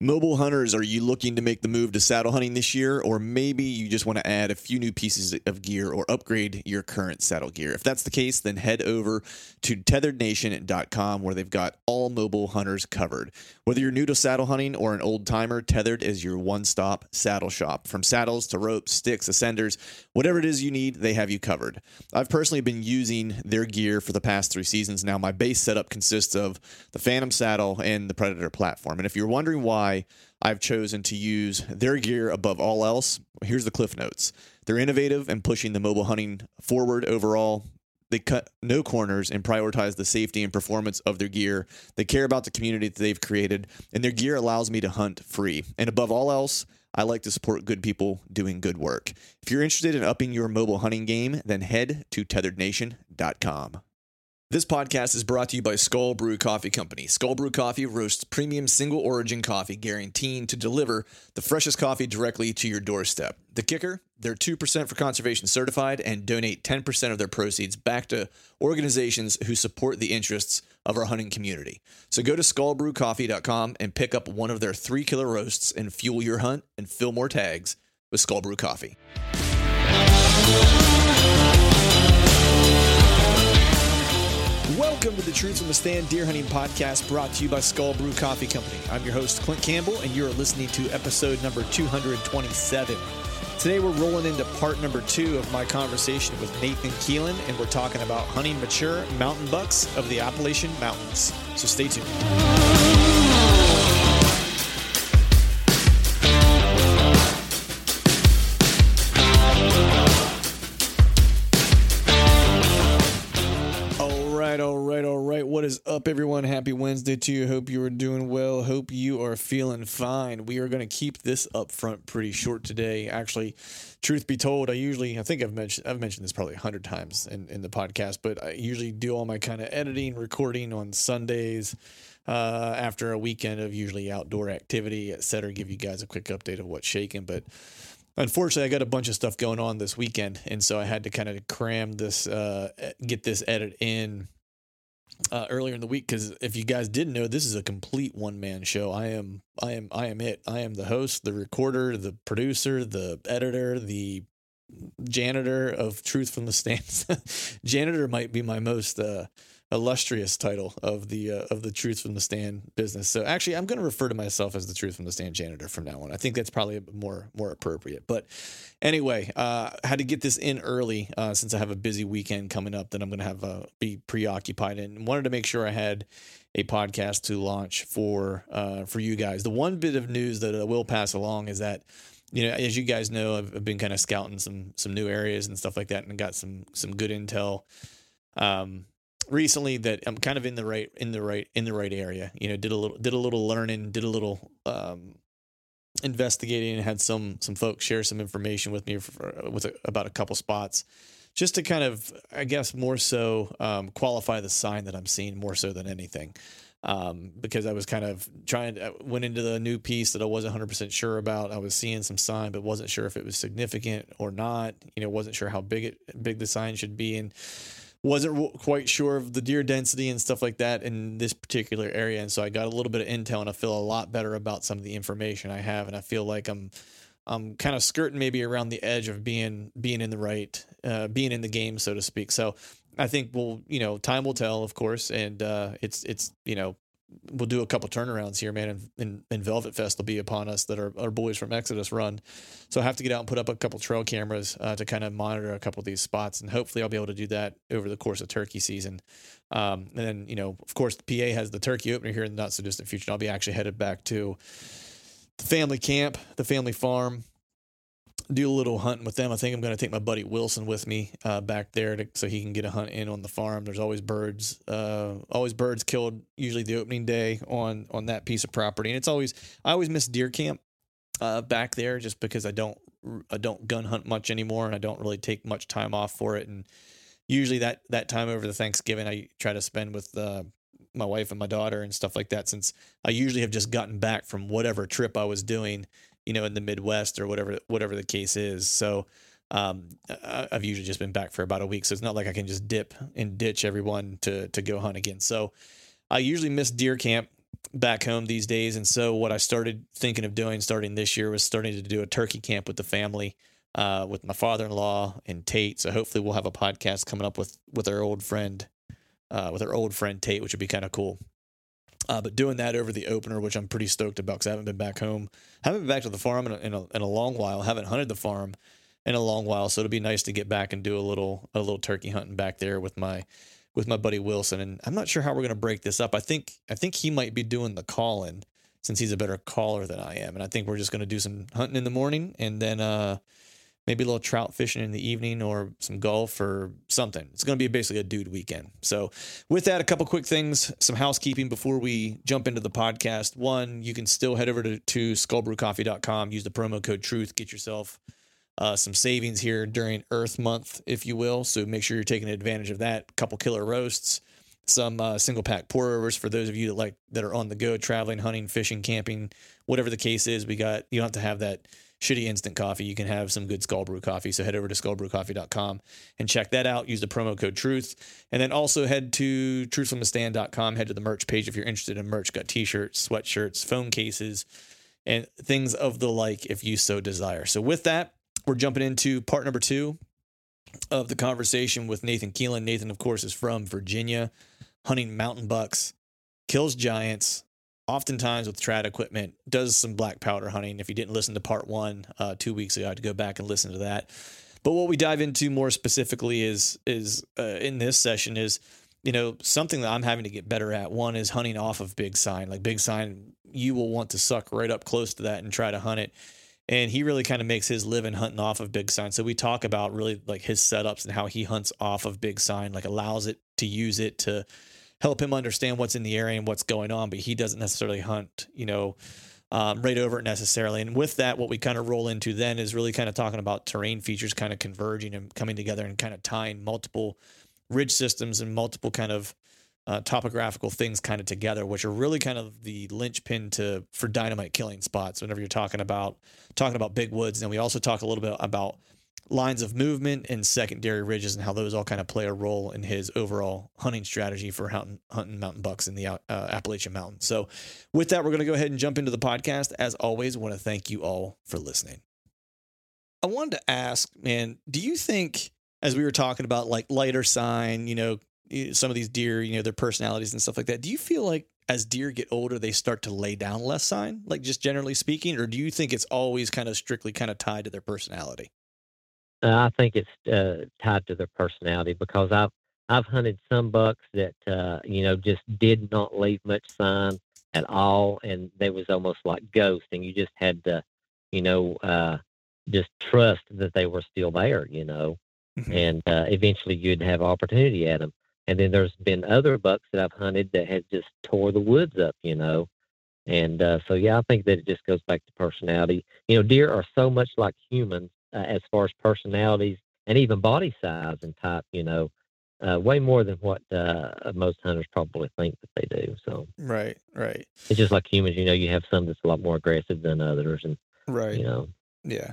Mobile hunters, are you looking to make the move to saddle hunting this year? Or maybe you just want to add a few new pieces of gear or upgrade your current saddle gear? If that's the case, then head over to tetherednation.com where they've got all mobile hunters covered. Whether you're new to saddle hunting or an old timer, Tethered is your one stop saddle shop. From saddles to ropes, sticks, ascenders, whatever it is you need, they have you covered. I've personally been using their gear for the past three seasons now. My base setup consists of the Phantom saddle and the Predator platform. And if you're wondering why, I've chosen to use their gear above all else. Here's the cliff notes. They're innovative and pushing the mobile hunting forward overall. They cut no corners and prioritize the safety and performance of their gear. They care about the community that they've created, and their gear allows me to hunt free. And above all else, I like to support good people doing good work. If you're interested in upping your mobile hunting game, then head to tetherednation.com. This podcast is brought to you by Skull Brew Coffee Company. Skull Brew Coffee roasts premium single origin coffee, guaranteeing to deliver the freshest coffee directly to your doorstep. The kicker? They're 2% for conservation certified and donate 10% of their proceeds back to organizations who support the interests of our hunting community. So go to skullbrewcoffee.com and pick up one of their three killer roasts and fuel your hunt and fill more tags with Skull Brew Coffee. Welcome to the Truth from the Stand Deer Hunting Podcast brought to you by Skull Brew Coffee Company. I'm your host, Clint Campbell, and you're listening to episode number 227. Today, we're rolling into part number two of my conversation with Nathan Keelan, and we're talking about hunting mature mountain bucks of the Appalachian Mountains. So stay tuned. Up, everyone? Happy Wednesday to you. Hope you are doing well. Hope you are feeling fine. We are going to keep this up front pretty short today. Actually, truth be told, I usually, I think I've mentioned, I've mentioned this probably a hundred times in, in the podcast, but I usually do all my kind of editing, recording on Sundays uh, after a weekend of usually outdoor activity, et cetera. Give you guys a quick update of what's shaking, but unfortunately, I got a bunch of stuff going on this weekend, and so I had to kind of cram this, uh, get this edit in uh, earlier in the week. Because if you guys didn't know, this is a complete one man show. I am, I am, I am it. I am the host, the recorder, the producer, the editor, the janitor of Truth from the Stands. janitor might be my most uh, illustrious title of the uh, of the Truth from the Stand business. So actually, I'm going to refer to myself as the Truth from the Stand janitor from now on. I think that's probably more more appropriate. But anyway, uh, had to get this in early uh, since I have a busy weekend coming up that I'm going to have uh, be preoccupied. And wanted to make sure I had a podcast to launch for uh, for you guys. The one bit of news that I will pass along is that you know, as you guys know, I've, I've been kind of scouting some some new areas and stuff like that, and got some some good intel um, recently that I'm kind of in the right in the right in the right area. You know, did a little did a little learning, did a little um, investigating, and had some some folks share some information with me for, with a, about a couple spots just to kind of, I guess, more so um, qualify the sign that I'm seeing more so than anything. Um, because I was kind of trying to went into the new piece that I wasn't 100% sure about. I was seeing some sign, but wasn't sure if it was significant or not. You know, wasn't sure how big it big the sign should be, and wasn't quite sure of the deer density and stuff like that in this particular area. And so I got a little bit of intel, and I feel a lot better about some of the information I have, and I feel like I'm I'm kind of skirting maybe around the edge of being being in the right, uh, being in the game, so to speak. So I think we'll, you know, time will tell, of course, and uh, it's it's you know we'll do a couple turnarounds here, man, and, and, Velvet Fest will be upon us that our, our boys from Exodus run. So I have to get out and put up a couple trail cameras uh, to kind of monitor a couple of these spots, and hopefully I'll be able to do that over the course of turkey season. Um, and then you know, of course, PA has the turkey opener here in the not so distant future. I'll be actually headed back to the family camp, the family farm, do a little hunting with them. I think I'm going to take my buddy Wilson with me uh, back there to, so he can get a hunt in on the farm. There's always birds, uh, always birds killed. Usually the opening day on on that piece of property, and it's always I always miss deer camp uh, back there just because I don't I don't gun hunt much anymore, and I don't really take much time off for it. And usually that that time over the Thanksgiving, I try to spend with uh, my wife and my daughter and stuff like that. Since I usually have just gotten back from whatever trip I was doing you know, in the Midwest or whatever whatever the case is. So um, I've usually just been back for about a week, so it's not like I can just dip and ditch everyone to to go hunt again. So I usually miss deer camp back home these days, and so what I started thinking of doing starting this year was starting to do a turkey camp with the family. Uh, with my father-in-law and Tate, so hopefully we'll have a podcast coming up with with our old friend, uh, with our old friend Tate, which would be kind of cool. Uh, but doing that over the opener, which I'm pretty stoked about because I haven't been back home, I haven't been back to the farm in a, in a, in a long while. haven't hunted the farm in a long while, so it'll be nice to get back and do a little a little turkey hunting back there with my with my buddy Wilson. And I'm not sure how we're gonna break this up. I think I think he might be doing the calling since he's a better caller than I am, and I think we're just gonna do some hunting in the morning and then uh, maybe a little trout fishing in the evening or some golf or something. It's going to be basically a dude weekend. So, with that, a couple quick things, some housekeeping before we jump into the podcast. One, you can still head over to, to skullbrewcoffee.com, use the promo code TRUTH, get yourself uh, some savings here during Earth Month, if you will. So, make sure you're taking advantage of that. A couple killer roasts. Some uh, single pack pour overs for those of you that like that are on the go, traveling, hunting, fishing, camping, whatever the case is. We got you don't have to have that shitty instant coffee, you can have some good Skull Brew coffee. So head over to skullbrewcoffee.com and check that out. Use the promo code TRUTH. And then also head to truthfromthestand.com. Head to the merch page if you're interested in merch. Got t shirts, sweatshirts, phone cases, and things of the like if you so desire. So with that, we're jumping into part number two of the conversation with Nathan Keelan. Nathan, of course, is from Virginia, hunting mountain bucks, kills giants, oftentimes with trad equipment does some black powder hunting. If you didn't listen to part one uh, two weeks ago i had to go back and listen to that. But what we dive into more specifically is is uh, in this session is you know something that i'm having to get better at. One is hunting off of big sign. Like big sign you will want to suck right up close to that and try to hunt it. And he really kind of makes his living hunting off of big sign. So we talk about really like his setups and how he hunts off of big sign like allows it to use it to help him understand what's in the area and what's going on, but he doesn't necessarily hunt, you know, um, right over it necessarily. And with that, what we kind of roll into then is really kind of talking about terrain features kind of converging and coming together and kind of tying multiple ridge systems and multiple kind of uh, topographical things kind of together, which are really kind of the linchpin to for dynamite killing spots. Whenever you're talking about talking about big woods, and we also talk a little bit about lines of movement and secondary ridges and how those all kind of play a role in his overall hunting strategy for hunting, hunting mountain bucks in the uh, Appalachian Mountains. So, with that, we're going to go ahead and jump into the podcast. As always, want to thank you all for listening. I wanted to ask, man, do you think, as we were talking about like lighter sign, you know, some of these deer, you know, their personalities and stuff like that, do you feel like as deer get older, they start to lay down less sign, like just generally speaking, or do you think it's always kind of strictly kind of tied to their personality? Uh, I think it's uh, tied to their personality because I've I've hunted some bucks that uh, you know just did not leave much sign at all, and they was almost like ghosts, and you just had to, you know, uh, just trust that they were still there, you know, mm-hmm. and uh, eventually you'd have opportunity at them. And then there's been other bucks that I've hunted that had just tore the woods up, you know. And uh, so, yeah, I think that it just goes back to personality. You know, deer are so much like humans uh, as far as personalities and even body size and type. You know, uh, way more than what uh, most hunters probably think that they do. So right, right. It's just like humans. You know, you have some that's a lot more aggressive than others, and right. You know, yeah.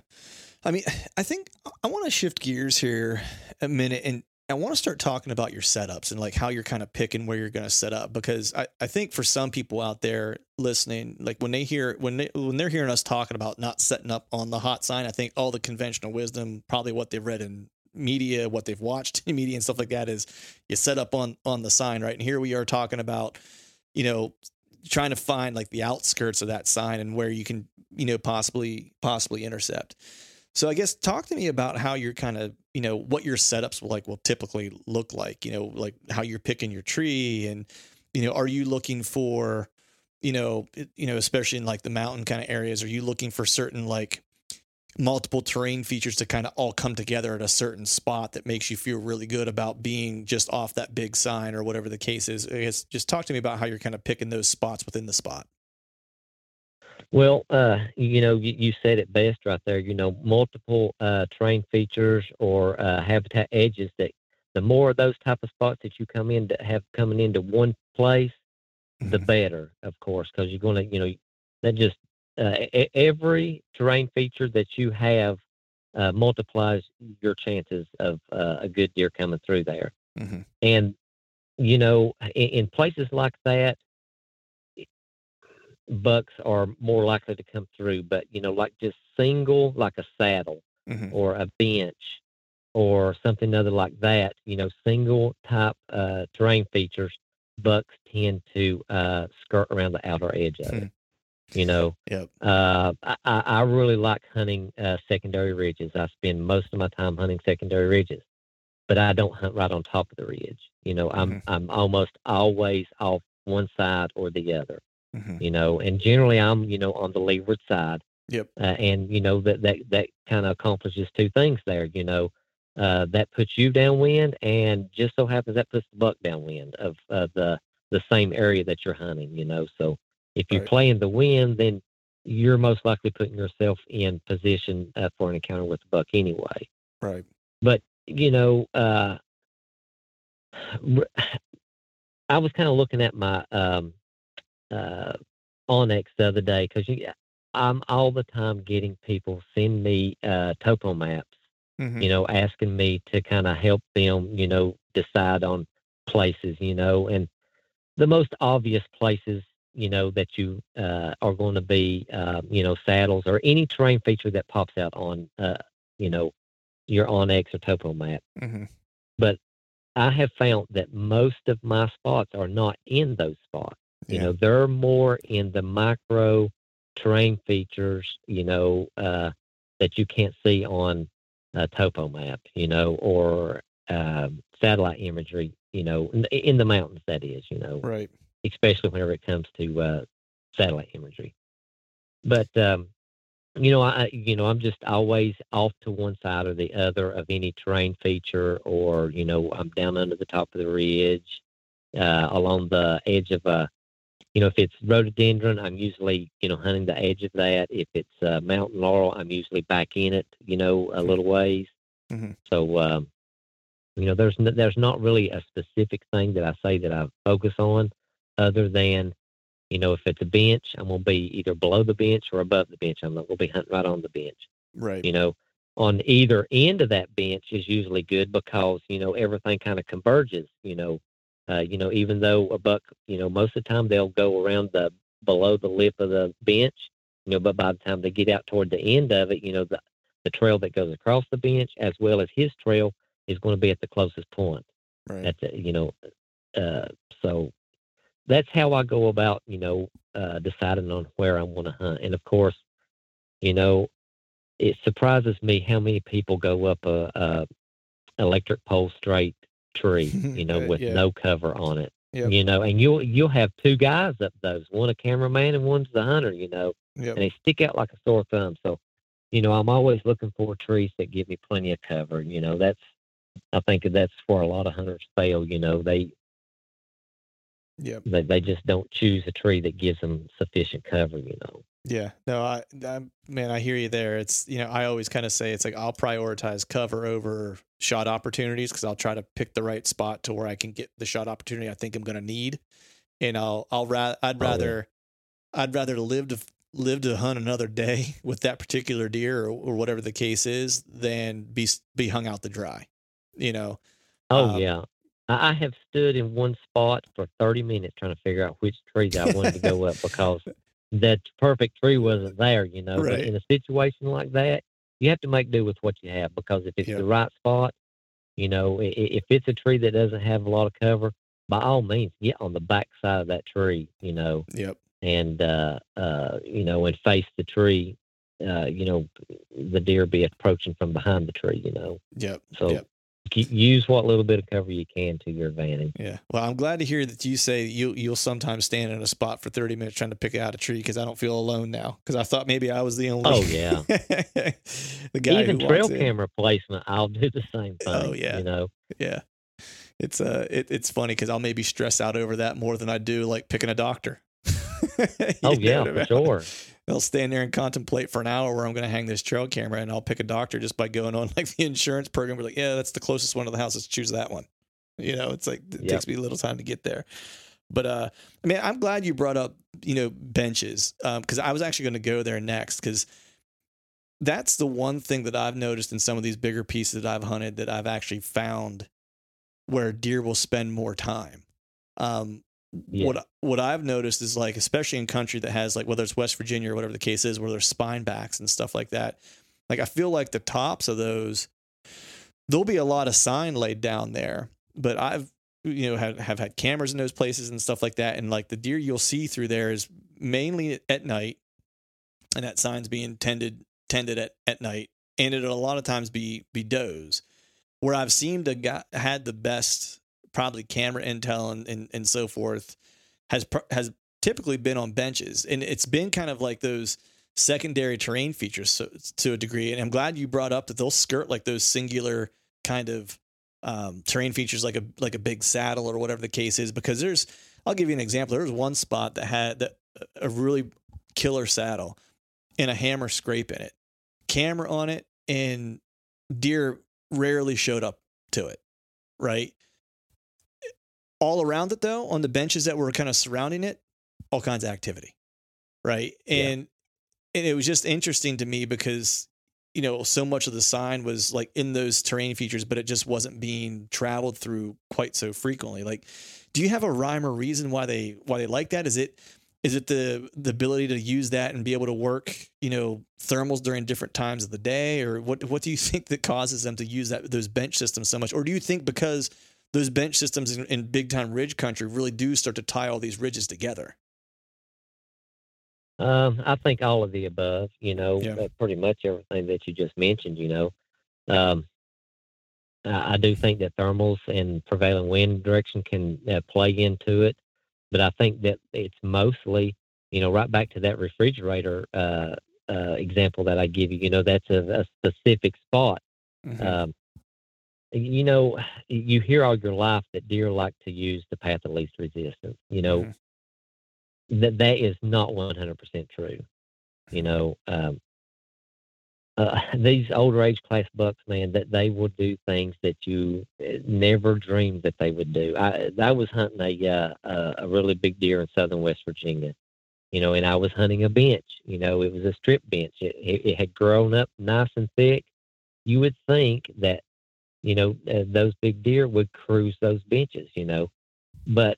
I mean, I think I want to shift gears here a minute and I want to start talking about your setups and like how you're kind of picking where you're going to set up because I, I think for some people out there listening, like when they hear when they when they're hearing us talking about not setting up on the hot sign, I think all the conventional wisdom, probably what they've read in media, what they've watched in media and stuff like that is you set up on on the sign, right? And here we are talking about, you know, trying to find like the outskirts of that sign and where you can, you know, possibly possibly intercept. So I guess talk to me about how you're kind of, you know, what your setups will like will typically look like, you know, like how you're picking your tree and, you know, are you looking for, you know, you know, especially in like the mountain kind of areas, are you looking for certain like multiple terrain features to kind of all come together at a certain spot that makes you feel really good about being just off that big sign or whatever the case is? I guess just talk to me about how you're kind of picking those spots within the spot. Well, uh, you know, you, you, said it best right there. You know, multiple uh, terrain features or uh, habitat edges. That the more of those type of spots that you come in to have coming into one place, mm-hmm. the better, of course, because you're going to, you know, that just uh, every terrain feature that you have uh, multiplies your chances of uh, a good deer coming through there. Mm-hmm. And you know, in, in places like that, bucks are more likely to come through. But you know, like just single, like a saddle mm-hmm. or a bench or something other like that. You know, single type uh, terrain features, bucks tend to uh, skirt around the outer edge of it. Hmm. You know, yep. uh, I, I really like hunting uh, secondary ridges. I spend most of my time hunting secondary ridges, but I don't hunt right on top of the ridge. You know, I'm mm-hmm. I'm almost always off one side or the other mm-hmm. you know, and generally I'm, you know, on the leeward side. Yep. Uh, and you know that that that kind of accomplishes two things there. You know, uh, that puts you downwind, and just so happens that puts the buck downwind of uh, the the same area that you're hunting. You know, so if you right. play in the wind, then you're most likely putting yourself in position uh, for an encounter with the buck anyway. Right. But you know, uh, I was kind of looking at my um, uh, onX the other day because I'm all the time getting people send me uh, topo maps, mm-hmm. you know, asking me to kind of help them, you know, decide on places, you know, and the most obvious places, you know, that you uh, are going to be, uh, you know, saddles or any terrain feature that pops out on, uh, you know, your onX or topo map. Mm-hmm. But I have found that most of my spots are not in those spots. You yeah. know, they're more in the micro terrain features, you know, uh, that you can't see on a topo map, you know, or uh, satellite imagery, you know, in, in, the mountains, that is, you know, right. Especially whenever it comes to uh, satellite imagery. But um, you know, I you know I'm just always off to one side or the other of any terrain feature, or you know I'm down under the top of the ridge, uh, along the edge of a you know, if it's rhododendron, I'm usually, you know, hunting the edge of that. If it's uh, mountain laurel, I'm usually back in it, you know, a little ways. Mm-hmm. So, um, you know, there's n- there's not really a specific thing that I say that I focus on, other than, you know, if it's a bench, I'm gonna be either below the bench or above the bench. I'm not gonna be hunting right on the bench. Right. You know, on either end of that bench is usually good because you know everything kind of converges. You know, uh, you know, even though a buck, you know, most of the time they'll go around the below the lip of the bench, you know, but by the time they get out toward the end of it, you know, the the trail that goes across the bench as well as his trail is going to be at the closest point. Right. That's it, you know, uh, so that's how I go about, you know, uh, deciding on where I want to hunt. And of course, you know, it surprises me how many people go up a, a electric pole straight tree, you know, uh, with yeah. no cover on it. Yep. You know, and you'll you'll have two guys up those, one a cameraman and one's the hunter, you know. Yep. And they stick out like a sore thumb. So, you know, I'm always looking for trees that give me plenty of cover. You know, that's I think that's where a lot of hunters fail, you know, they yeah they, they just don't choose a tree that gives them sufficient cover, you know. Yeah, no, I, I, man, I hear you there. It's you know, I always kind of say it's like I'll prioritize cover over shot opportunities because I'll try to pick the right spot to where I can get the shot opportunity I think I'm going to need, and I'll I'll ra- I'd Oh, yeah. rather I'd rather live to live to hunt another day with that particular deer or, or whatever the case is than be be hung out to dry. You know, Oh Um, yeah, I, I have stood in one spot for thirty minutes trying to figure out which trees I wanted to go up because that perfect tree wasn't there. You know, Right. but in a situation like that, you have to make do with what you have because if it's Yeah. the right spot, you know, if it's a tree that doesn't have a lot of cover, by all means, get on the back side of that tree. You know, yep, and uh, uh, you know, and face the tree. Uh, you know, the deer be approaching from behind the tree. You know, yep, so yep. Use what little bit of cover you can to your advantage. Yeah. Well, I'm glad to hear that you say you you'll sometimes stand in a spot for 30 minutes trying to pick out a tree because I don't feel alone now because I thought maybe I was the only. Oh, yeah. the guy Even who trail camera placement, I'll do the same thing. Oh, yeah. you know. Yeah. It's uh it, it's funny because I'll maybe stress out over that more than I do like picking a doctor. Oh yeah, for sure. I'll stand there and contemplate for an hour where I'm going to hang this trail camera, and I'll pick a doctor just by going on like the insurance program. We're like, yeah, that's the closest one to the house. Let's choose that one. You know, it's like it Yep. takes me a little time to get there. But uh, I mean, I'm glad you brought up you know benches because I was actually going to go there next because that's the one thing that I've noticed in some of these bigger pieces that I've hunted that I've actually found where deer will spend more time. Um, Yeah. what what I've noticed is like, especially in country that has like whether it's West Virginia or whatever the case is, where there's spine backs and stuff like that. Like I feel like the tops of those, there'll be a lot of sign laid down there, but I've you know have have had cameras in those places and stuff like that, and like the deer you'll see through there is mainly at night, and that sign's being tended tended at at night, and it'll a lot of times be be does. Where I've seemed to got had the best probably camera intel and, and, and so forth has has typically been on benches. And it's been kind of like those secondary terrain features so, to a degree. And I'm glad you brought up that they'll skirt like those singular kind of um, terrain features like a like a big saddle or whatever the case is because there's I'll give you an example. There was one spot that had that a really killer saddle and a hammer scrape in it. Camera on it and deer rarely showed up to it right all around it though on the benches that were kind of surrounding it all kinds of activity right? Yeah. and and it was just interesting to me because you know so much of the sign was like in those terrain features but it just wasn't being traveled through quite so frequently. Like do you have a rhyme or reason why they why they like that? Is it is it the the ability to use that and be able to work you know thermals during different times of the day? Or what what do you think that causes them to use that those bench systems so much? Or do you think because those bench systems in, in big time ridge country really do start to tie all these ridges together Um, I think all of the above. You know, Yeah. pretty much everything that you just mentioned. You know, um, I, I do think that thermals and prevailing wind direction can uh, play into it, but I think that it's mostly, you know, right back to that refrigerator uh, uh, example that I give you. You know, that's a, a specific spot. Um, you know, you hear all your life that deer like to use the path of least resistance. You know, Mhm. that that is not one hundred percent true. You know, um, uh, these older age class bucks, man, that they will do things that you uh, never dreamed that they would do. I I was hunting a uh, a, a really big deer in southern West Virginia. You know, and I was hunting a bench. You know, it was a strip bench. It, it, it had grown up nice and thick. You would think that, you know, uh, those big deer would cruise those benches. You know, but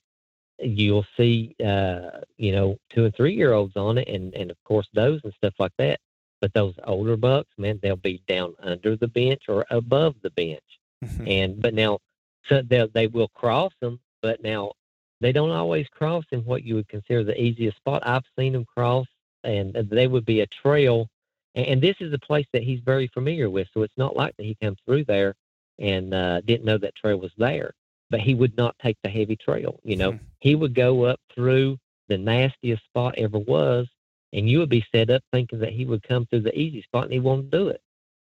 you'll see, uh, you know, two and three year olds on it, and and of course those and stuff like that. But those older bucks, man, they'll be down under the bench or above the bench, Mhm. and but now, so they they will cross them, but now they don't always cross in what you would consider the easiest spot. I've seen them cross, and they would be a trail, and, and this is a place that he's very familiar with, so it's not like that he comes through there and uh, didn't know that trail was there. But he would not take the heavy trail, you know Mhm. he would go up through the nastiest spot ever was, and you would be set up thinking that he would come through the easy spot, and he won't do it.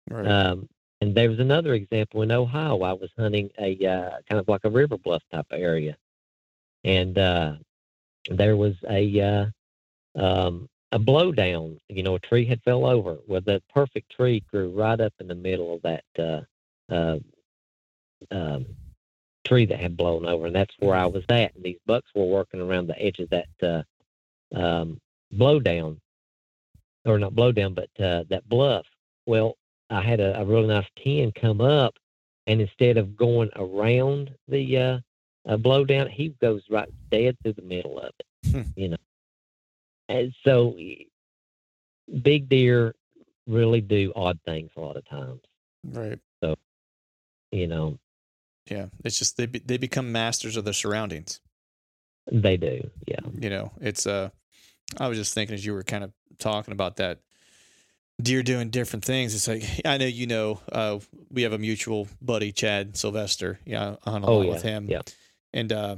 right. Um, and there was another example in Ohio. I was hunting a uh, kind of like a river bluff type of area, and uh, there was a uh, um, a blowdown. You know, a tree had fell over. Well, the perfect tree grew right up in the middle of that uh, uh, um, tree that had blown over, and that's where I was at. And these bucks were working around the edge of that uh, um, blowdown, or not blowdown, but uh, that bluff. Well, I had a, a really nice ten come up, and instead of going around the uh, uh, blowdown, he goes right dead through the middle of it. Hmm. You know, and so big deer really do odd things a lot of times. Right. You know, Yeah. It's just they be, they become masters of their surroundings. they do. Yeah. You know, it's uh I was just thinking as you were kind of talking about that deer doing different things. It's like I know you know uh we have a mutual buddy, Chad Sylvester. Yeah, I hunt a Oh, lot yeah, with him. yeah. And uh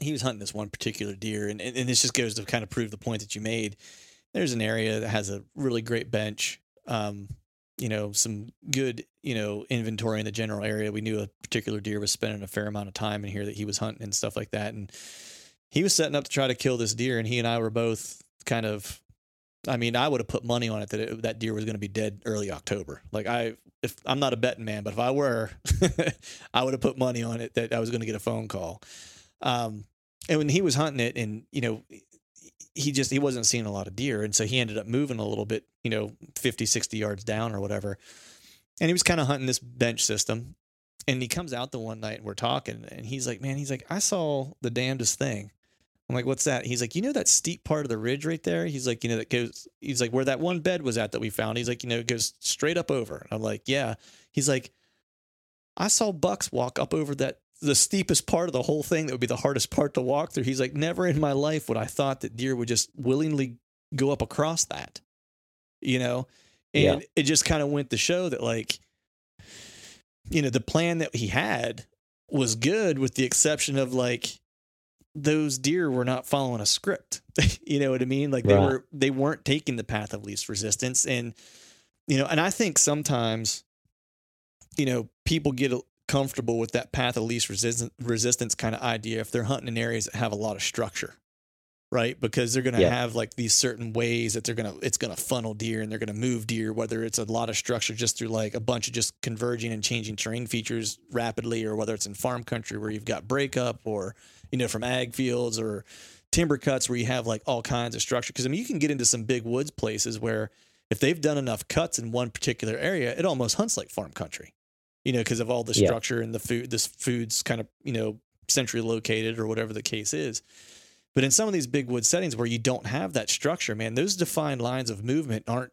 he was hunting this one particular deer and, and, and this just goes to kind of prove the point that you made. There's an area that has a really great bench. Um, you know, some good, you know, inventory in the general area. We knew a particular deer was spending a fair amount of time in here that he was hunting and stuff like that. And he was setting up to try to kill this deer, and he and I were both kind of. I mean, I would have put money on it that it, that deer was going to be dead early October. Like I, if I'm not a betting man, but if I were, I would have put money on it that I was going to get a phone call. Um, and when he was hunting it, and you know, he just he wasn't seeing a lot of deer, and so he ended up moving a little bit, you know, 50, 60 yards down or whatever. And he was kind of hunting this bench system, and he comes out the one night and we're talking, and he's like, "Man, he's like, I saw the damnedest thing." I'm like, "What's that?" He's like, "You know that steep part of the ridge right there?" He's like, "You know that goes." He's like, "Where that one bed was at that we found." He's like, "You know, it goes straight up over." I'm like, "Yeah." He's like, "I saw bucks walk up over that." The steepest part of the whole thing that would be the hardest part to walk through. He's like, never in my life would I thought that deer would just willingly go up across that, you know? And Yeah. it just kind of went to show that, like, you know, the plan that he had was good with the exception of like those deer were not following a script. you know what I mean? Like they Right. were they weren't taking the path of least resistance and you know, and I think sometimes you know, people get comfortable with that path of least resistance resistance kind of idea if they're hunting in areas that have a lot of structure. Right? Because they're going to Yeah. have like these certain ways that they're going to it's going to funnel deer and they're going to move deer whether it's a lot of structure just through like a bunch of just converging and changing terrain features rapidly or whether it's in farm country where you've got breakup or you know from ag fields or timber cuts where you have like all kinds of structure because I mean you can get into some big woods places where if they've done enough cuts in one particular area it almost hunts like farm country you know because of all the Yeah. structure and the food this food's kind of you know centrally located or whatever the case is but in some of these big wood settings where you don't have that structure man those defined lines of movement aren't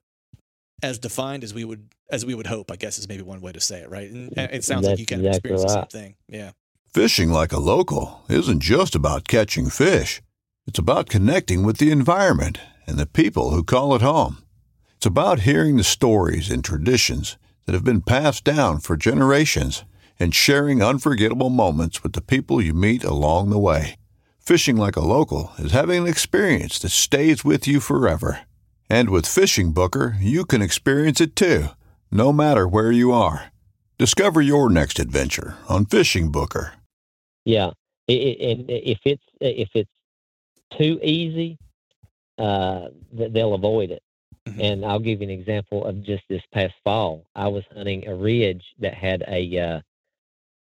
as defined as we would as we would hope i guess is maybe one way to say it right and it sounds like That's you can exactly experience the same right. thing yeah Fishing like a local isn't just about catching fish. It's about connecting with the environment and the people who call it home. It's about hearing the stories and traditions that have been passed down for generations and sharing unforgettable moments with the people you meet along the way. Fishing like a local is having an experience that stays with you forever. And with FishingBooker, you can experience it too, no matter where you are. Discover your next adventure on Fishing Booker. Yeah, and if it's if it's too easy, uh, they'll avoid it. Mhm. And I'll give you an example of just this past fall. I was hunting a ridge that had a uh,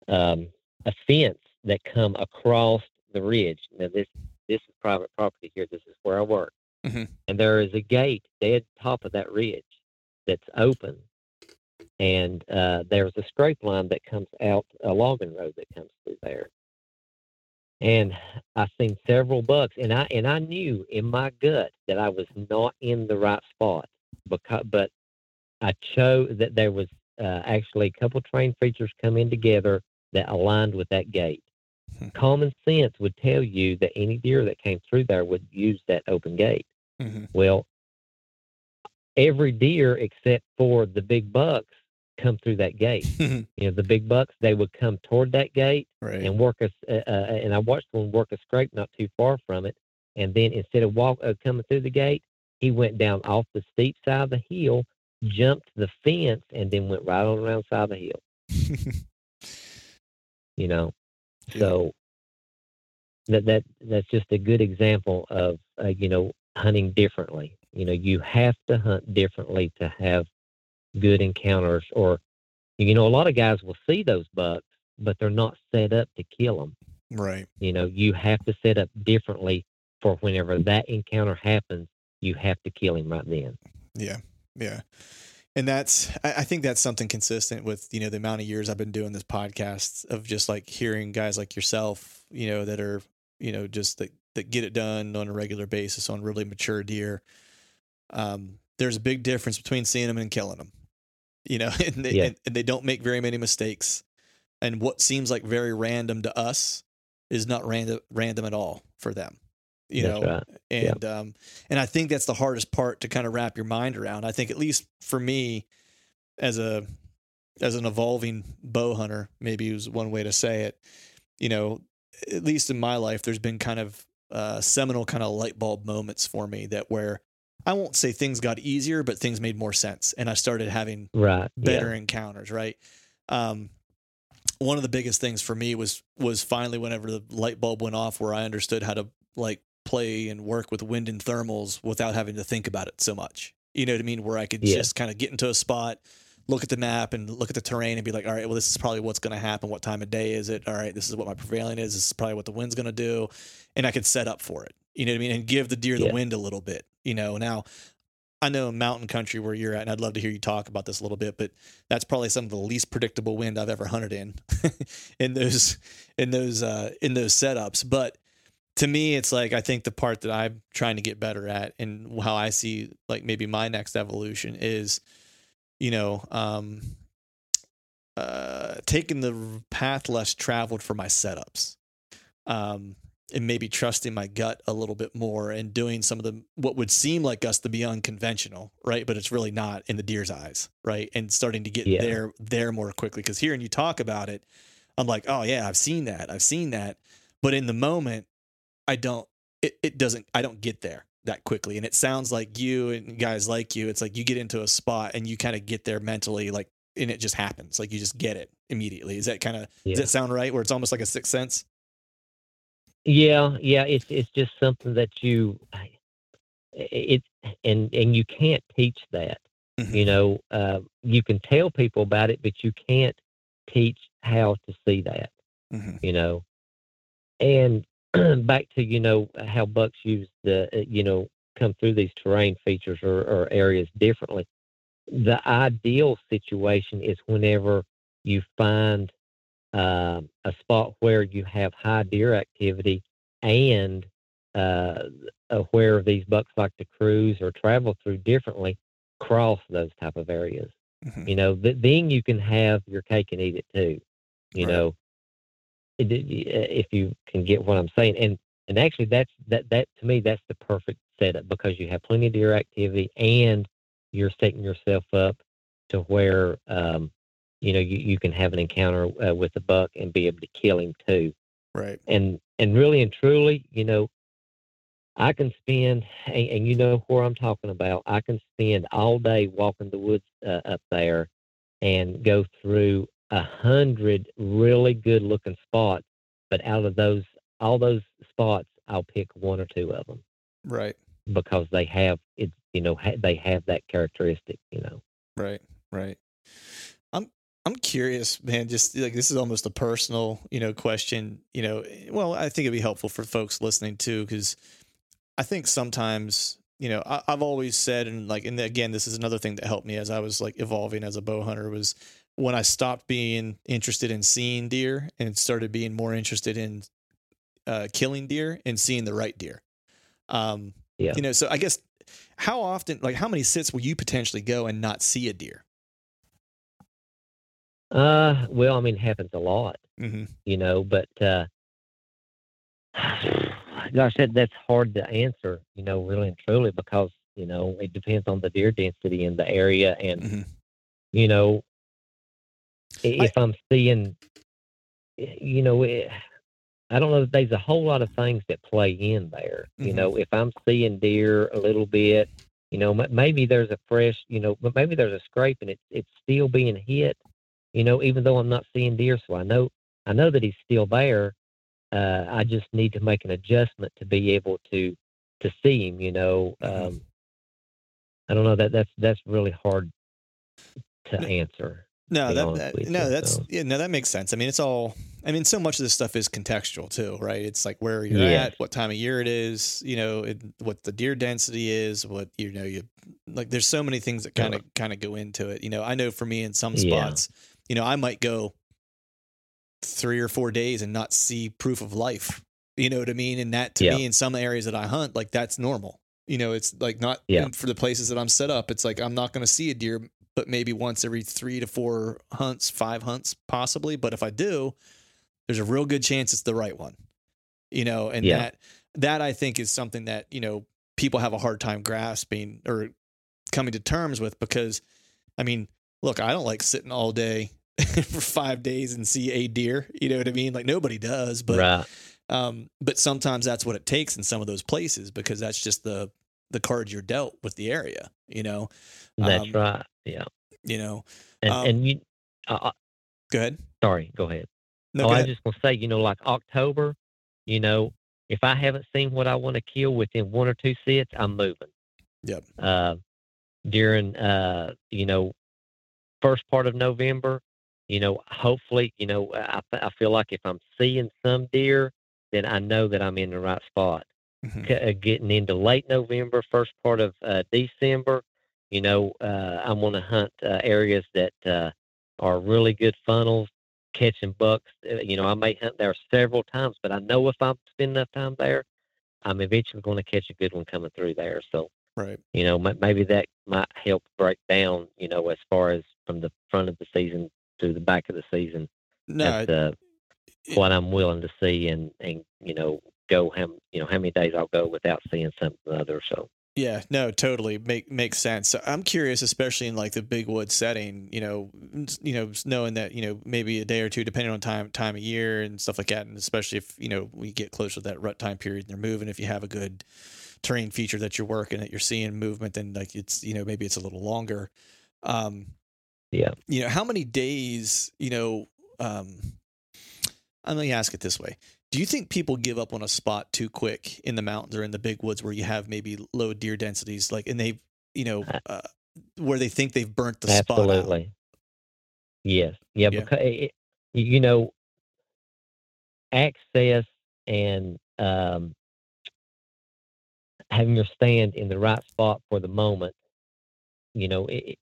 um, a fence that come across the ridge. Now this this is private property here. This is where I work, Mhm. and there is a gate dead top of that ridge that's open. And uh, there's a scrape line that comes out a logging road that comes through there and I seen several bucks, and I and I knew in my gut that I was not in the right spot, because but I chose that there was uh, actually a couple terrain features coming together that aligned with that gate. Hmm. Common sense would tell you that any deer that came through there would use that open gate. Mhm. Well, every deer except for the big bucks come through that gate. You know, the big bucks they would come toward that gate right and work a, s- uh, uh, and I watched one work a scrape not too far from it, and then instead of walk uh, coming through the gate, he went down off the steep side of the hill, jumped the fence, and then went right on around side of the hill. You know, Yeah. so that that that's just a good example of uh, you know hunting differently. You know, you have to hunt differently to have good encounters. Or, you know, a lot of guys will see those bucks, but they're not set up to kill them. Right. You know, you have to set up differently for whenever that encounter happens, you have to kill him right then. Yeah. Yeah. And that's, I think that's something consistent with, you know, the amount of years I've been doing this podcast of just like hearing guys like yourself, you know, that are, you know, just that, that get it done on a regular basis on really mature deer. Um, there's a big difference between seeing them and killing them, you know, and they, Yeah. and, and they don't make very many mistakes. And what seems like very random to us is not random, random at all for them, you That's know? right. Yeah. and um and i think that's the hardest part to kind of wrap your mind around i think at least for me as a as an evolving bow hunter maybe is one way to say it you know at least in my life there's been kind of uh seminal kind of light bulb moments for me that where i won't say things got easier but things made more sense and i started having Right. better encounters, right? Um, one of the biggest things for me was was finally whenever the light bulb went off, where I understood how to like play and work with wind and thermals without having to think about it so much. You know what I mean? Where I could Yeah. just kind of get into a spot, look at the map, and look at the terrain, and be like, all right, well, this is probably what's going to happen. What time of day is it? All right, this is what my prevailing is. This is probably what the wind's going to do, and I could set up for it. You know what I mean? And give the deer the Yeah. wind a little bit. You know, now I know in mountain country where you're at, and I'd love to hear you talk about this a little bit, but that's probably some of the least predictable wind I've ever hunted in, in those, in those, uh, in those setups. But to me, it's like I think the part that I'm trying to get better at, and how I see like maybe my next evolution is, you know, um, uh, taking the path less traveled for my setups. Um, and maybe trusting my gut a little bit more and doing some of the what would seem like us to be unconventional, right? But it's really not in the deer's eyes, right? And starting to get Yeah. there there more quickly because hearing you talk about it, I'm like, oh yeah, I've seen that, I've seen that, but in the moment, I don't. It it doesn't. I don't get there that quickly, and it sounds like you and guys like you. It's like you get into a spot and you kind of get there mentally, like, and it just happens. Like you just get it immediately. Is that kind of Yeah. does that sound right? Where it's almost like a sixth sense. Yeah, yeah, it's it's just something that you it and and you can't teach that. Mhm. You know, uh, you can tell people about it, but you can't teach how to see that. Mhm. You know, and back to you know how bucks use the uh, you know come through these terrain features or, or areas differently. The ideal situation is whenever you find um, a spot where you have high deer activity and uh, uh, where these bucks like to cruise or travel through differently cross those type of areas. Mhm. You know, th- then you can have your cake and eat it too. You Right. know, it, it- if you can get what I'm saying, and and actually that's that that to me that's the perfect setup because you have plenty of deer activity and you're setting yourself up to where um, you know you, you can have an encounter uh, with a buck and be able to kill him too Right. and and really and truly, you know, I can spend, and, and you know where I'm talking about. I can spend all day walking the woods uh, up there, and go through a hundred really good looking spots. But out of those, all those spots, I'll pick one or two of them Right. because they have it. You know, ha- they have that characteristic. You know. Right. Right. I'm curious, man. Just like this is almost a personal, you know, question. You know, well, I think it'd be helpful for folks listening too, because I think sometimes, you know, I, I've always said, and like, and again, this is another thing that helped me as I was like evolving as a bow hunter was when I stopped being interested in seeing deer and started being more interested in uh, killing deer and seeing the right deer. Um, Yeah. You know, so I guess how often, like, how many sits will you potentially go and not see a deer? Uh, well, I mean, it happens a lot. Mm-hmm. you know, but uh, gosh, that that's hard to answer, you know, really and truly, because you know it depends on the deer density in the area, and Mhm. you know, i- I- if I'm seeing, you know, it, I don't know. There's a whole lot of things that play in there. You Mhm. know, if I'm seeing deer a little bit, you know, maybe there's a fresh, you know, but maybe there's a scrape and it's it's still being hit. You know, even though I'm not seeing deer, so I know I know that he's still there. Uh, I just need to make an adjustment to be able to to see him. You know, Mhm. um, I don't know that that's that's really hard to answer. No, be that, that no, you, that's so. yeah, no, that makes sense. I mean, it's all. I mean, so much of this stuff is contextual too, right? It's like where you're Yes. at, what time of year it is, you know, it, what the deer density is, what you know, you like. There's so many things that kind of kind of go into it. You know, I know for me in some Yeah. You know, I might go three or four days and not see proof of life. You know what I mean? And that to Yeah. me, in some areas that I hunt, like that's normal. You know, it's like not Yeah. for the places that I'm set up. It's like I'm not going to see a deer, but maybe once every three to four hunts, five hunts possibly. But if I do, there's a real good chance it's the right one. You know, and Yeah. that that I think is something that you know people have a hard time grasping or coming to terms with because, I mean, look, I don't like sitting all day for five days and see a deer. You know what I mean? Like nobody does, but right. um, but sometimes that's what it takes in some of those places because that's just the the cards you're dealt with the area. You know, That's um, right. Yeah. you know. And um, and you. Uh, uh, Go ahead. sorry. Go ahead. No, oh, go I was just gonna say, you know, like October, you know, if I haven't seen what I want to kill within one or two sits, I'm moving. Yep. Uh, during uh, you know, first part of November, you know, hopefully, you know, I I feel like if I'm seeing some deer, then I know that I'm in the right spot. Mhm. C- uh, getting into late November, first part of uh, December, you know, uh, I'm going to hunt uh, areas that uh, are really good funnels, catching bucks. Uh, you know, I may hunt there several times, but I know if I spend enough time there, I'm eventually going to catch a good one coming through there. So, Right. you know, ma- maybe that might help break down, you know, as far as from the front of the season to the back of the season No, to it- what I'm willing to see and, and you know, go how you know how many days I'll go without seeing something other. So Yeah, no, totally make makes sense. So I'm curious, especially in like the big wood setting, you know, you know, knowing that you know maybe a day or two, depending on time time of year and stuff like that, and especially if you know we get closer to that rut time period and they're moving, if you have a good terrain feature that you're working that you're seeing movement, then like it's you know maybe it's a little longer. Um, Yeah. you know, how many days, you know, um, let me ask it this way. Do you think people give up on a spot too quick in the mountains or in the big woods where you have maybe low deer densities, like, and they, you know, Uh, uh, where they think they've burnt the spot out? absolutely, yes, yeah, Yeah. because it, you know, access and um, having your stand in the right spot for the moment. You know, it,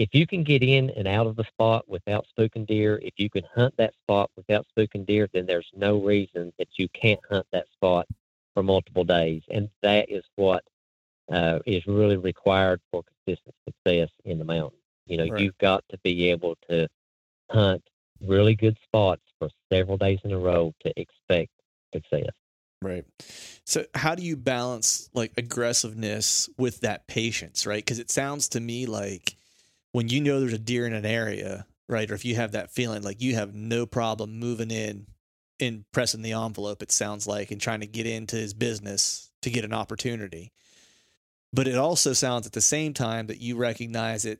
if you can get in and out of the spot without spooking deer, if you can hunt that spot without spooking deer, then there's no reason that you can't hunt that spot for multiple days. And that is what uh, is really required for consistent success in the mountain. You know, Right. you've got to be able to hunt really good spots for several days in a row to expect success. Right. So how do you balance like aggressiveness with that patience, right? Because it sounds to me like when you know there's a deer in an area, right, or if you have that feeling, like you have no problem moving in and pressing the envelope. It sounds like and trying to get into his business to get an opportunity. But it also sounds at the same time that you recognize that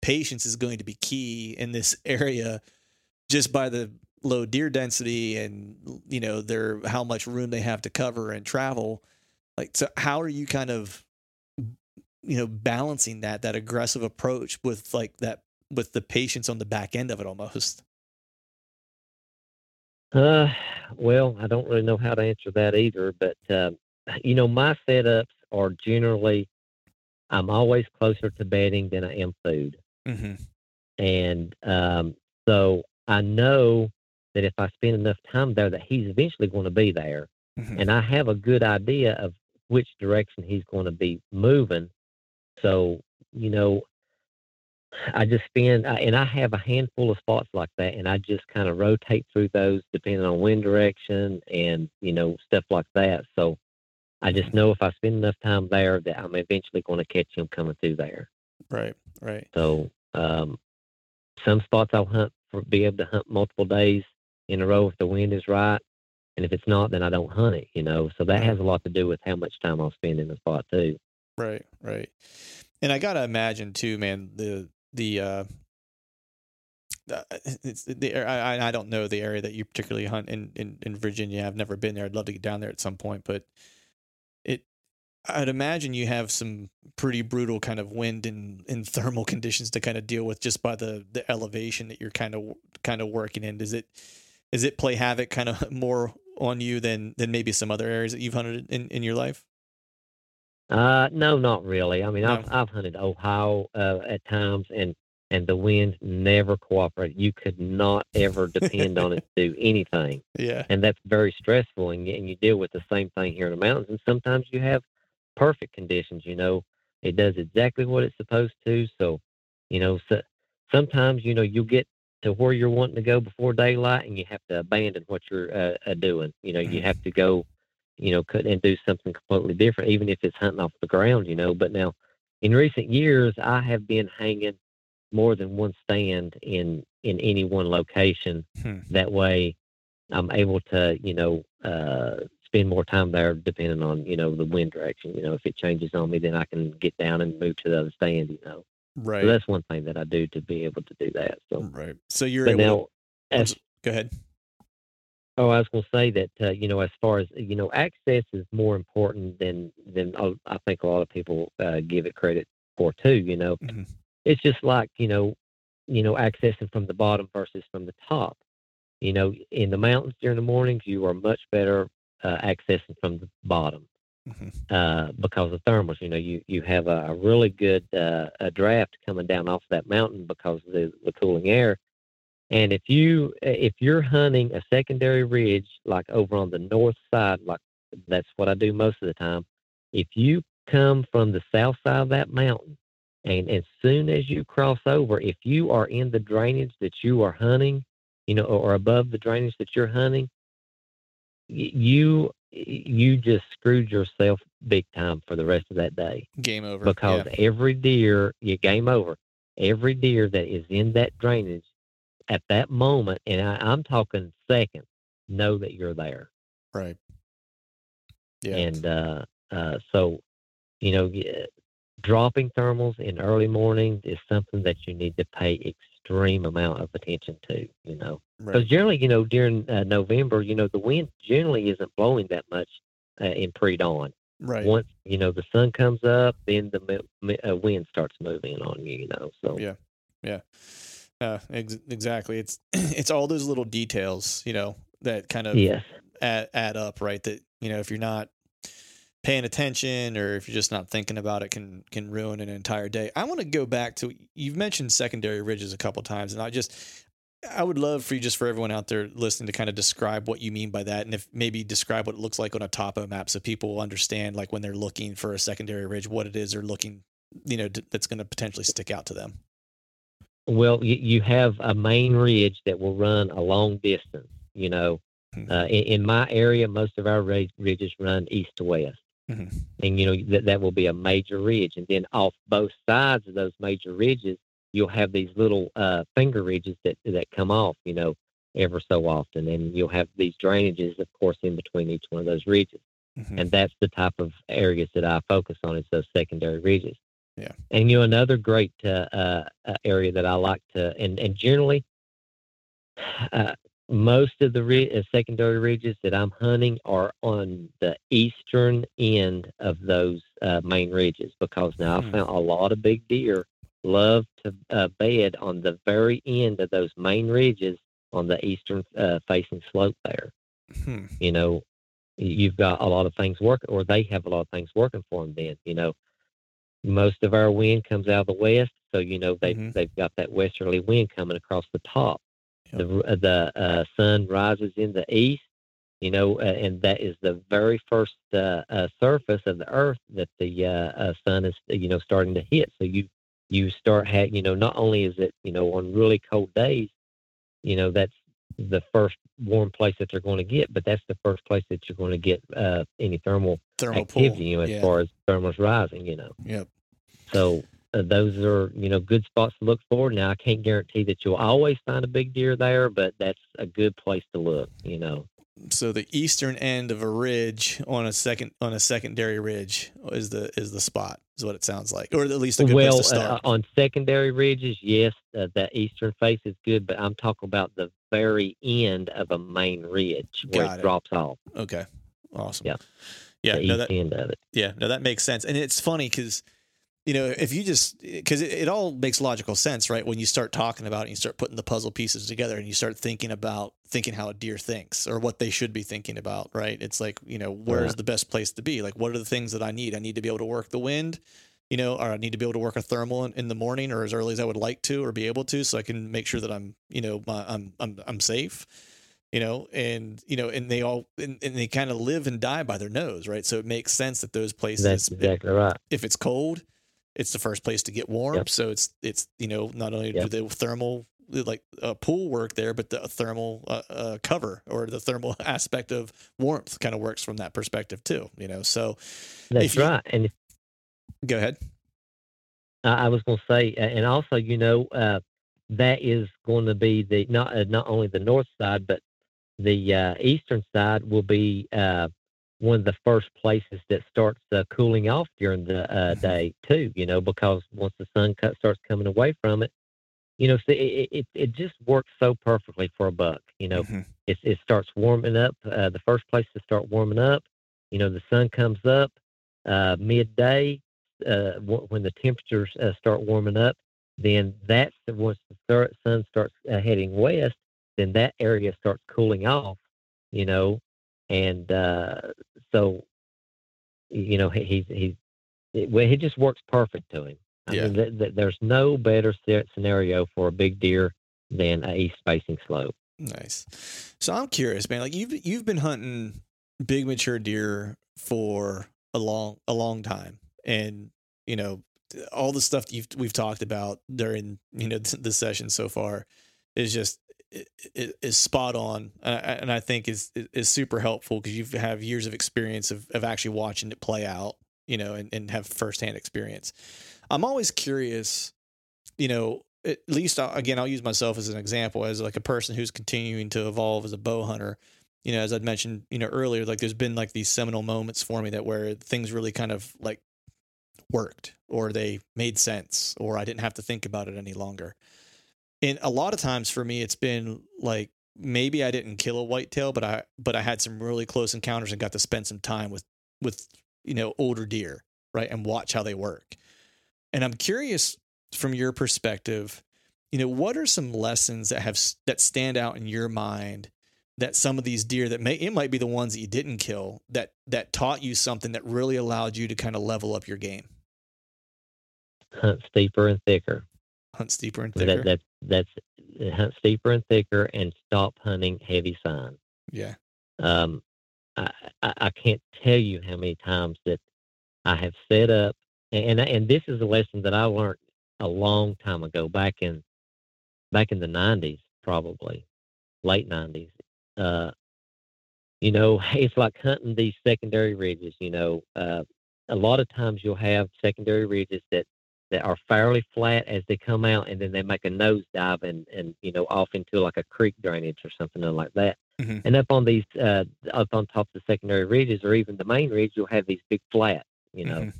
patience is going to be key in this area just by the low deer density and you know their how much room they have to cover and travel like so how are you kind of you know balancing that that aggressive approach with like that with the patience on the back end of it almost Uh, well, I don't really know how to answer that either, but um, you know, my setups are generally I'm always closer to bedding than I am food, mm-hmm. and um, so I know that if I spend enough time there, that he's eventually going to be there, Mm-hmm. and I have a good idea of which direction he's going to be moving. So you know, I just spend, and I have a handful of spots like that, and I just kind of rotate through those depending on wind direction and you know stuff like that. So I just know if I spend enough time there that I'm eventually going to catch him coming through there. right right So um, some spots I'll hunt for be able to hunt multiple days in a row if the wind is right, and if it's not, then I don't hunt it. You know, so that has a lot to do with how much time I'll spend in the spot too. Right right and i gotta imagine too man the the uh the- it's the I, I- don't know the area that you particularly hunt in, in in Virginia. I've never been there. I'd love to get down there at some point, but it I'd imagine you have some pretty brutal kind of wind and, and thermal conditions to kind of deal with just by the, the elevation that you're kind of kind of working in. Does it does it play havoc kind of more on you than than maybe some other areas that you've hunted in, in your life? Uh, no, not really. I mean, No. I've I've hunted Ohio uh, at times, and and the wind never cooperated. You could not ever depend on it to do anything, Yeah. and that's very stressful. And you, and you deal with the same thing here in the mountains. And sometimes you have perfect conditions. You know, it does exactly what it's supposed to. So, you know, so, sometimes you know you'll get to where you're wanting to go before daylight, and you have to abandon what you're uh, uh, doing. You know, you Mhm. have to go, you know, cut and do something completely different, even if it's hunting off the ground. You know, but now in recent years, I have been hanging more than one stand in in any one location. Hmm. That way, I'm able to, you know, uh, spend more time there, depending on you know the wind direction. You know, if it changes on me, then I can get down and move to the other stand. You know, Right. so that's one thing that I do to be able to do that. So, right. So you're able now, to, as go ahead. Oh, I was going to say that uh, you know, as far as you know, access is more important than than uh, I think a lot of people uh, give it credit for too. You know, Mhm. it's just like you know, you know, accessing from the bottom versus from the top. You know, in the mountains during the mornings, you are much better uh, accessing from the bottom Mhm. uh, because of thermals. You know, you you have a, a really good uh, a draft coming down off that mountain because of the, the cooling air. And if you eh, if you're hunting a secondary ridge like over on the north side, like that's what I do most of the time. If you come from the south side of that mountain, and as soon as you cross over, if you are in the drainage that you are hunting, you know, or, or above the drainage that you're hunting, you you just screwed yourself big time for the rest of that day Game over. because yeah. every deer, you game over. Every deer that is in that drainage at that moment, and I, I'm talking seconds, know that you're there. Right. Yeah. And uh, uh, so, you know, dropping thermals in early mornings is something that you need to pay extreme amount of attention to. You know, because right. generally, you know, during uh, November, you know, the wind generally isn't blowing that much uh, in pre-dawn. Right. once you know the sun comes up, then the uh, wind starts moving on you. You know, so Yeah. Yeah. Uh, ex- exactly. It's it's all those little details, you know, that kind of yes, add, add up, right? That you know, if you're not paying attention or if you're just not thinking about it, can can ruin an entire day. I want to go back to you've mentioned secondary ridges a couple times, and I just I would love for you, just for everyone out there listening, to kind of describe what you mean by that, and if maybe describe what it looks like on a topo map, so people will understand, like when they're looking for a secondary ridge, what it is they're looking, you know, d- that's going to potentially stick out to them. Well, you, you have a main ridge that will run a long distance. You know, Mhm. uh, in, in my area, most of our ridges run east to west, Mhm. and you know that that will be a major ridge, and then off both sides of those major ridges, you'll have these little uh, finger ridges that that come off. You know, ever so often, and you'll have these drainages, of course, in between each one of those ridges. Mhm. and that's the type of areas that I focus on is those secondary ridges. Yeah. And you know another great uh, uh, uh, area that I like to and and generally uh, most of the ri- uh, secondary ridges that I'm hunting are on the eastern end of those uh, main ridges because now Hmm. I found a lot of big deer love to uh, bed on the very end of those main ridges on the eastern uh, facing slope there Hmm. you know, you've got a lot of things working, or they have a lot of things working for them. Then, you know, most of our wind comes out of the west, so you know they Mhm. they've got that westerly wind coming across the top. Yep. The the uh, sun rises in the east, you know, uh, and that is the very first uh, uh, surface of the earth that the uh, uh, sun is you know starting to hit. So you you start ha you know not only is it you know on really cold days, you know that's the first warm place that they're going to get, but that's the first place that you're going to get uh, any thermal Thermal activity, you know, as yeah. far as thermals rising, you know. Yep. So uh, those are, you know, good spots to look for. Now, I can't guarantee that you'll always find a big deer there, but that's a good place to look, you know. so the eastern end of a ridge on a second on a secondary ridge is the is the spot is what it sounds like or at least a good well, place to start uh, on secondary ridges, yes, uh, the eastern face is good, but I'm talking about the very end of a main ridge where it, it. drops off. okay awesome Yeah. Yeah, no, that, it. Yeah, no, that makes sense. And it's funny because, you know, if you just, because it, it all makes logical sense, right? When you start talking about it and you start putting the puzzle pieces together and you start thinking about thinking how a deer thinks or what they should be thinking about, right? It's like, you know, where's Right. the best place to be? Like, what are the things that I need? I need to be able to work the wind, you know, or I need to be able to work a thermal in, in the morning or as early as I would like to or be able to so I can make sure that I'm, you know, my, I'm, I'm, I'm safe you know, and you know, and they all and, and they kind of live and die by their nose, right? So it makes sense that those places, That's exactly right. if it's cold, it's the first place to get warm. Yep. So it's it's you know not only Yep. do the thermal like uh, pool work there, but the thermal uh, uh, cover or the thermal aspect of warmth kind of works from that perspective too. You know, so That's you- right. And go ahead. I, I was going to say, and also, you know, uh, that is going to be the not uh, not only the north side, but the uh, eastern side will be uh, one of the first places that starts uh, cooling off during the uh, Mhm. day too. You know, because once the sun cut, starts coming away from it, you know, see, it, it it just works so perfectly for a buck. You know, Mhm. it, it starts warming up. Uh, the first place to start warming up, you know, the sun comes up uh, midday uh, w- when the temperatures uh, start warming up. Then that's the- once the sun starts uh, heading west, then that area starts cooling off. You know, and uh, so you know he's he's it, well, he just works perfect to him. I Yeah. mean, th- th- there's no better scenario for a big deer than a east facing slope. Nice. So I'm curious, man. Like you've you've been hunting big mature deer for a long a long time, and you know all the stuff you've we've talked about during you know the session so far is just is spot on, uh, and I think is is super helpful because you have years of experience of of actually watching it play out, you know, and and have firsthand experience. I'm always curious, you know, at least I- again, I'll use myself as an example as like a person who's continuing to evolve as a bow hunter. You know, as I'd mentioned, you know, earlier, like there's been like these seminal moments for me that where things really kind of like worked or they made sense or I didn't have to think about it any longer. And a lot of times for me, it's been like maybe I didn't kill a whitetail, but I but I had some really close encounters and got to spend some time with with you know older deer, right, and watch how they work. And I'm curious from your perspective, you know, what are some lessons that have that stand out in your mind that some of these deer that may it might be the ones that you didn't kill that that taught you something that really allowed you to kind of level up your game, Hunt steeper and thicker. hunt steeper and That, thicker. that that's uh, hunt steeper and thicker, and stop hunting heavy sign. yeah, Um, I, I I can't tell you how many times that I have set up, and and this is a lesson that I learned a long time ago, back in back in the '90s, probably late '90s. Uh, you know, it's like hunting these secondary ridges. You know, uh, a lot of times you'll have secondary ridges that that are fairly flat as they come out, and then they make a nosedive and and you know off into like a creek drainage or something like that. Mhm. And up on these, uh, up on top of the secondary ridges, or even the main ridge, you'll have these big flats. You know, Mhm.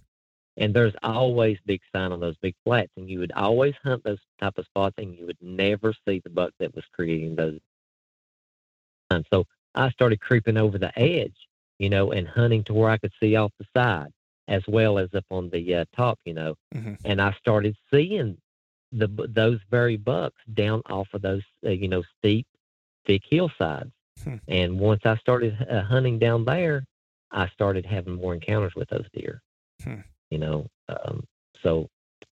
and there's always big sign on those big flats, and you would always hunt those type of spots, and you would never see the buck that was creating those. And so I started creeping over the edge, you know, and hunting to where I could see off the side as well as up on the uh, top, you know. Mhm. And I started seeing the those very bucks down off of those, uh, you know, steep, thick hillsides. Hmm. And once I started uh, hunting down there, I started having more encounters with those deer. Hmm. You know, um, so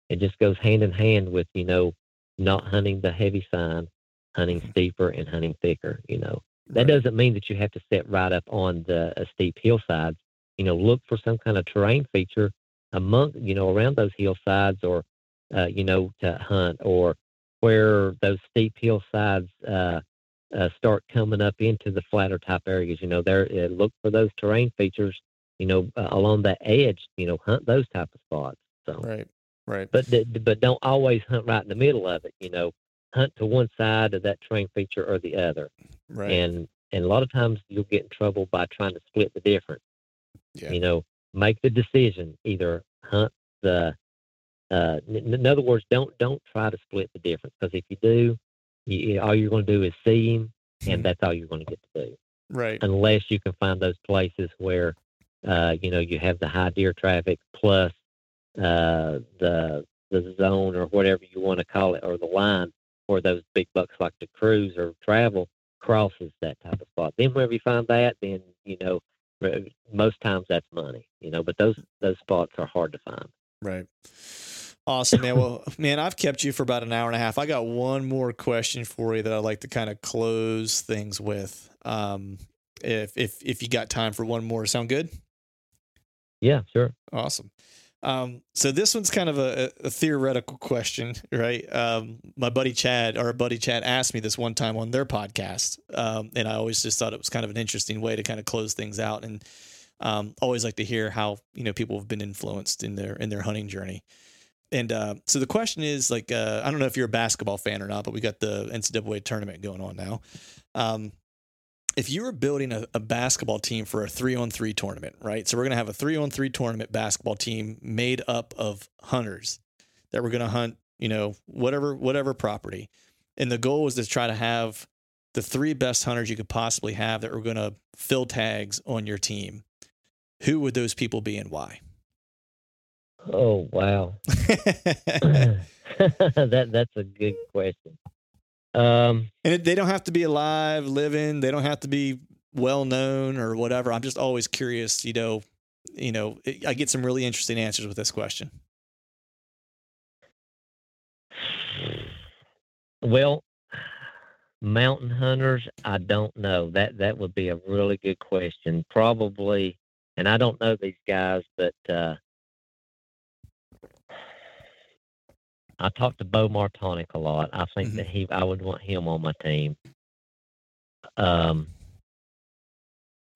it just goes hand in hand with you know not hunting the heavy sign, hunting Mhm. steeper and hunting thicker. You know, that Right. doesn't mean that you have to sit right up on the uh, steep hillsides. You know, look for some kind of terrain feature among, you know, around those hillsides or, uh, you know, to hunt or where those steep hillsides uh, uh, start coming up into the flatter type areas. You know, there uh, look for those terrain features. You know, uh, along that edge. You know, hunt those type of spots. So, Right. Right. but th- but don't always hunt right in the middle of it. You know, hunt to one side of that terrain feature or the other Right. and and a lot of times you'll get in trouble by trying to split the difference. Yeah. You know, make the decision either hunt the. Uh, in, in other words, don't don't try to split the difference because if you do, you, all you're going to do is see him, and that's all you're going to get to do. right. Unless you can find those places where uh, you know, you have the high deer traffic plus uh, the the zone or whatever you want to call it, or the line where those big bucks like to cruise or travel crosses that type of spot. Then wherever you find that, then you know, most times that's money, you know. But those those spots are hard to find. Right. Awesome, man. Well, man, I've kept you for about an hour and a half. I got one more question for you that I'd like to kind of close things with. Um, if if if you got time for one more, sound good? Yeah, sure. Awesome. Um, so this one's kind of a, a theoretical question, right? Um, my buddy Chad, our buddy Chad, asked me this one time on their podcast, um, and I always just thought it was kind of an interesting way to kind of close things out, and um, always like to hear how you know people have been influenced in their in their hunting journey. And uh, so the question is like, uh, I don't know if you're a basketball fan or not, but we got the NCAA tournament going on now. If you were building a, a, basketball team for a three on three tournament, right? So we're going to have a three on three tournament basketball team made up of hunters that we're going to hunt, you know, whatever, whatever property. And the goal is to try to have the three best hunters you could possibly have that are going to fill tags on your team. Who would those people be and why? Oh wow, that that's a good question. Um, and it, they don't have to be alive, living. They don't have to be well known or whatever. I'm just always curious. You know, you know, I get some really interesting answers with this question. Well, mountain hunters, I don't know. That that would be a really good question. Probably, and I don't know these guys, but uh, I talked to Bo Martonic a lot. I think mm-hmm. that he, I would want him on my team. Um,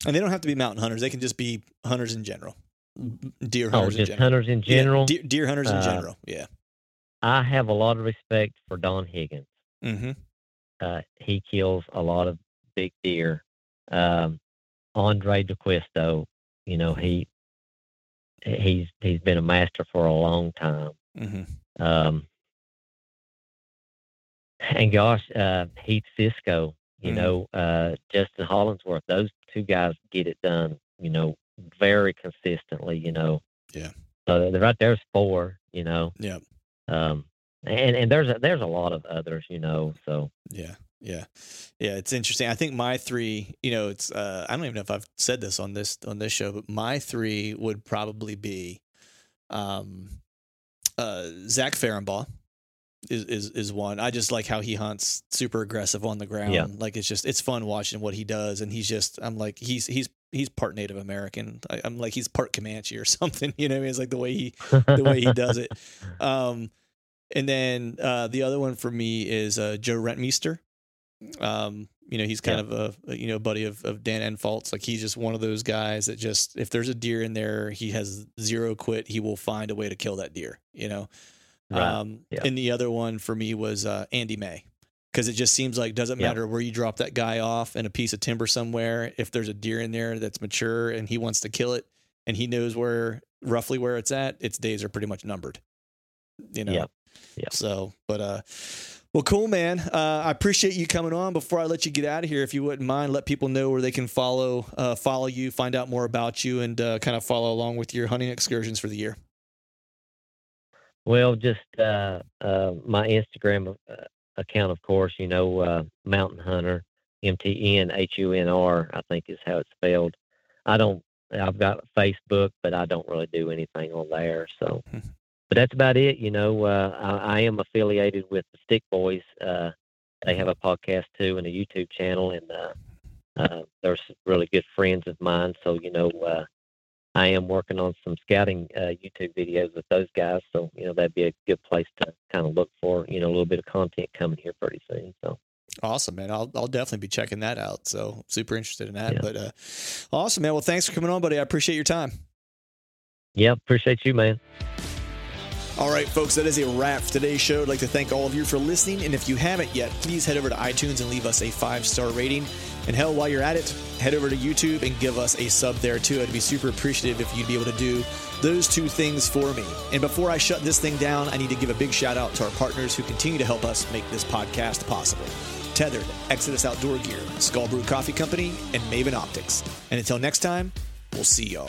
and they don't have to be mountain hunters; they can just be hunters in general, deer hunters. Oh, just in hunters in general. Yeah, deer, deer, hunters in uh, general. Yeah. I have a lot of respect for Don Higgins. Mm-hmm. Uh, he kills a lot of big deer. Um, Andrae D'Acquisto, you know, he he's he's been a master for a long time. Mm-hmm. Um, and gosh, uh, Heath Cisco, you mm know, uh, Justin Hollingsworth, those two guys get it done, you know, very consistently, you know. Yeah. So they're right there's four, you know. Yeah. Um, and and there's a, there's a lot of others, you know. So yeah, yeah, yeah. It's interesting. I think my three, you know, it's uh, I don't even know if I've said this on this on this show, but my three would probably be, um, uh, Zach Farrenbaugh is, is is one. I just like how he hunts super aggressive on the ground. Yeah. Like it's just it's fun watching what he does, and he's just I'm like he's he's he's part Native American. I, am like he's part Comanche or something. You know, I mean? it's like the way he the way he does it. Um, and then uh, the other one for me is uh, Joe Rentmeester. Um, you know, he's kind yeah. of a, you know buddy of of Dan Infalt's. Like he's just one of those guys that just if there's a deer in there, he has zero quit. He will find a way to kill that deer. You know. Right. Um, yeah. And the other one for me was uh, Andy May because it just seems like doesn't matter where you drop that guy off in a piece of timber somewhere. If there's a deer in there that's mature and he wants to kill it, and he knows where roughly where it's at, its days are pretty much numbered. You know. Yeah. Yeah. So, but uh, well, cool, man. Uh, I appreciate you coming on. Before I let you get out of here, if you wouldn't mind, let people know where they can follow uh, follow you, find out more about you, and uh, kind of follow along with your hunting excursions for the year. Well, just uh, uh, my Instagram uh, account, of course. You know, uh, Mountain Hunter, M T N H U N R. I think is how it's spelled. I don't. I've got Facebook, but I don't really do anything on there. So. but that's about it. You know, uh, I, I am affiliated with the Stick Boys. Uh, they have a podcast too and a YouTube channel, and uh, uh, they're really good friends of mine. So, you know, uh, I am working on some scouting uh, YouTube videos with those guys, so you know that'd be a good place to kind of look for you know a little bit of content coming here pretty soon. So awesome, man! I'll I'll definitely be checking that out. So super interested in that. Yeah. But uh, awesome, man! Well, thanks for coming on, buddy. I appreciate your time. Yeah, appreciate you, man. All right, folks, that is a wrap for today's show. I'd like to thank all of you for listening. And if you haven't yet, please head over to iTunes and leave us a five star rating. And hell, while you're at it, head over to YouTube and give us a sub there too. I'd be super appreciative if you'd be able to do those two things for me. And before I shut this thing down, I need to give a big shout out to our partners who continue to help us make this podcast possible. Tethered, Exodus Outdoor Gear, Skull Brew Coffee Company, and Maven Optics. And until next time, We'll see y'all.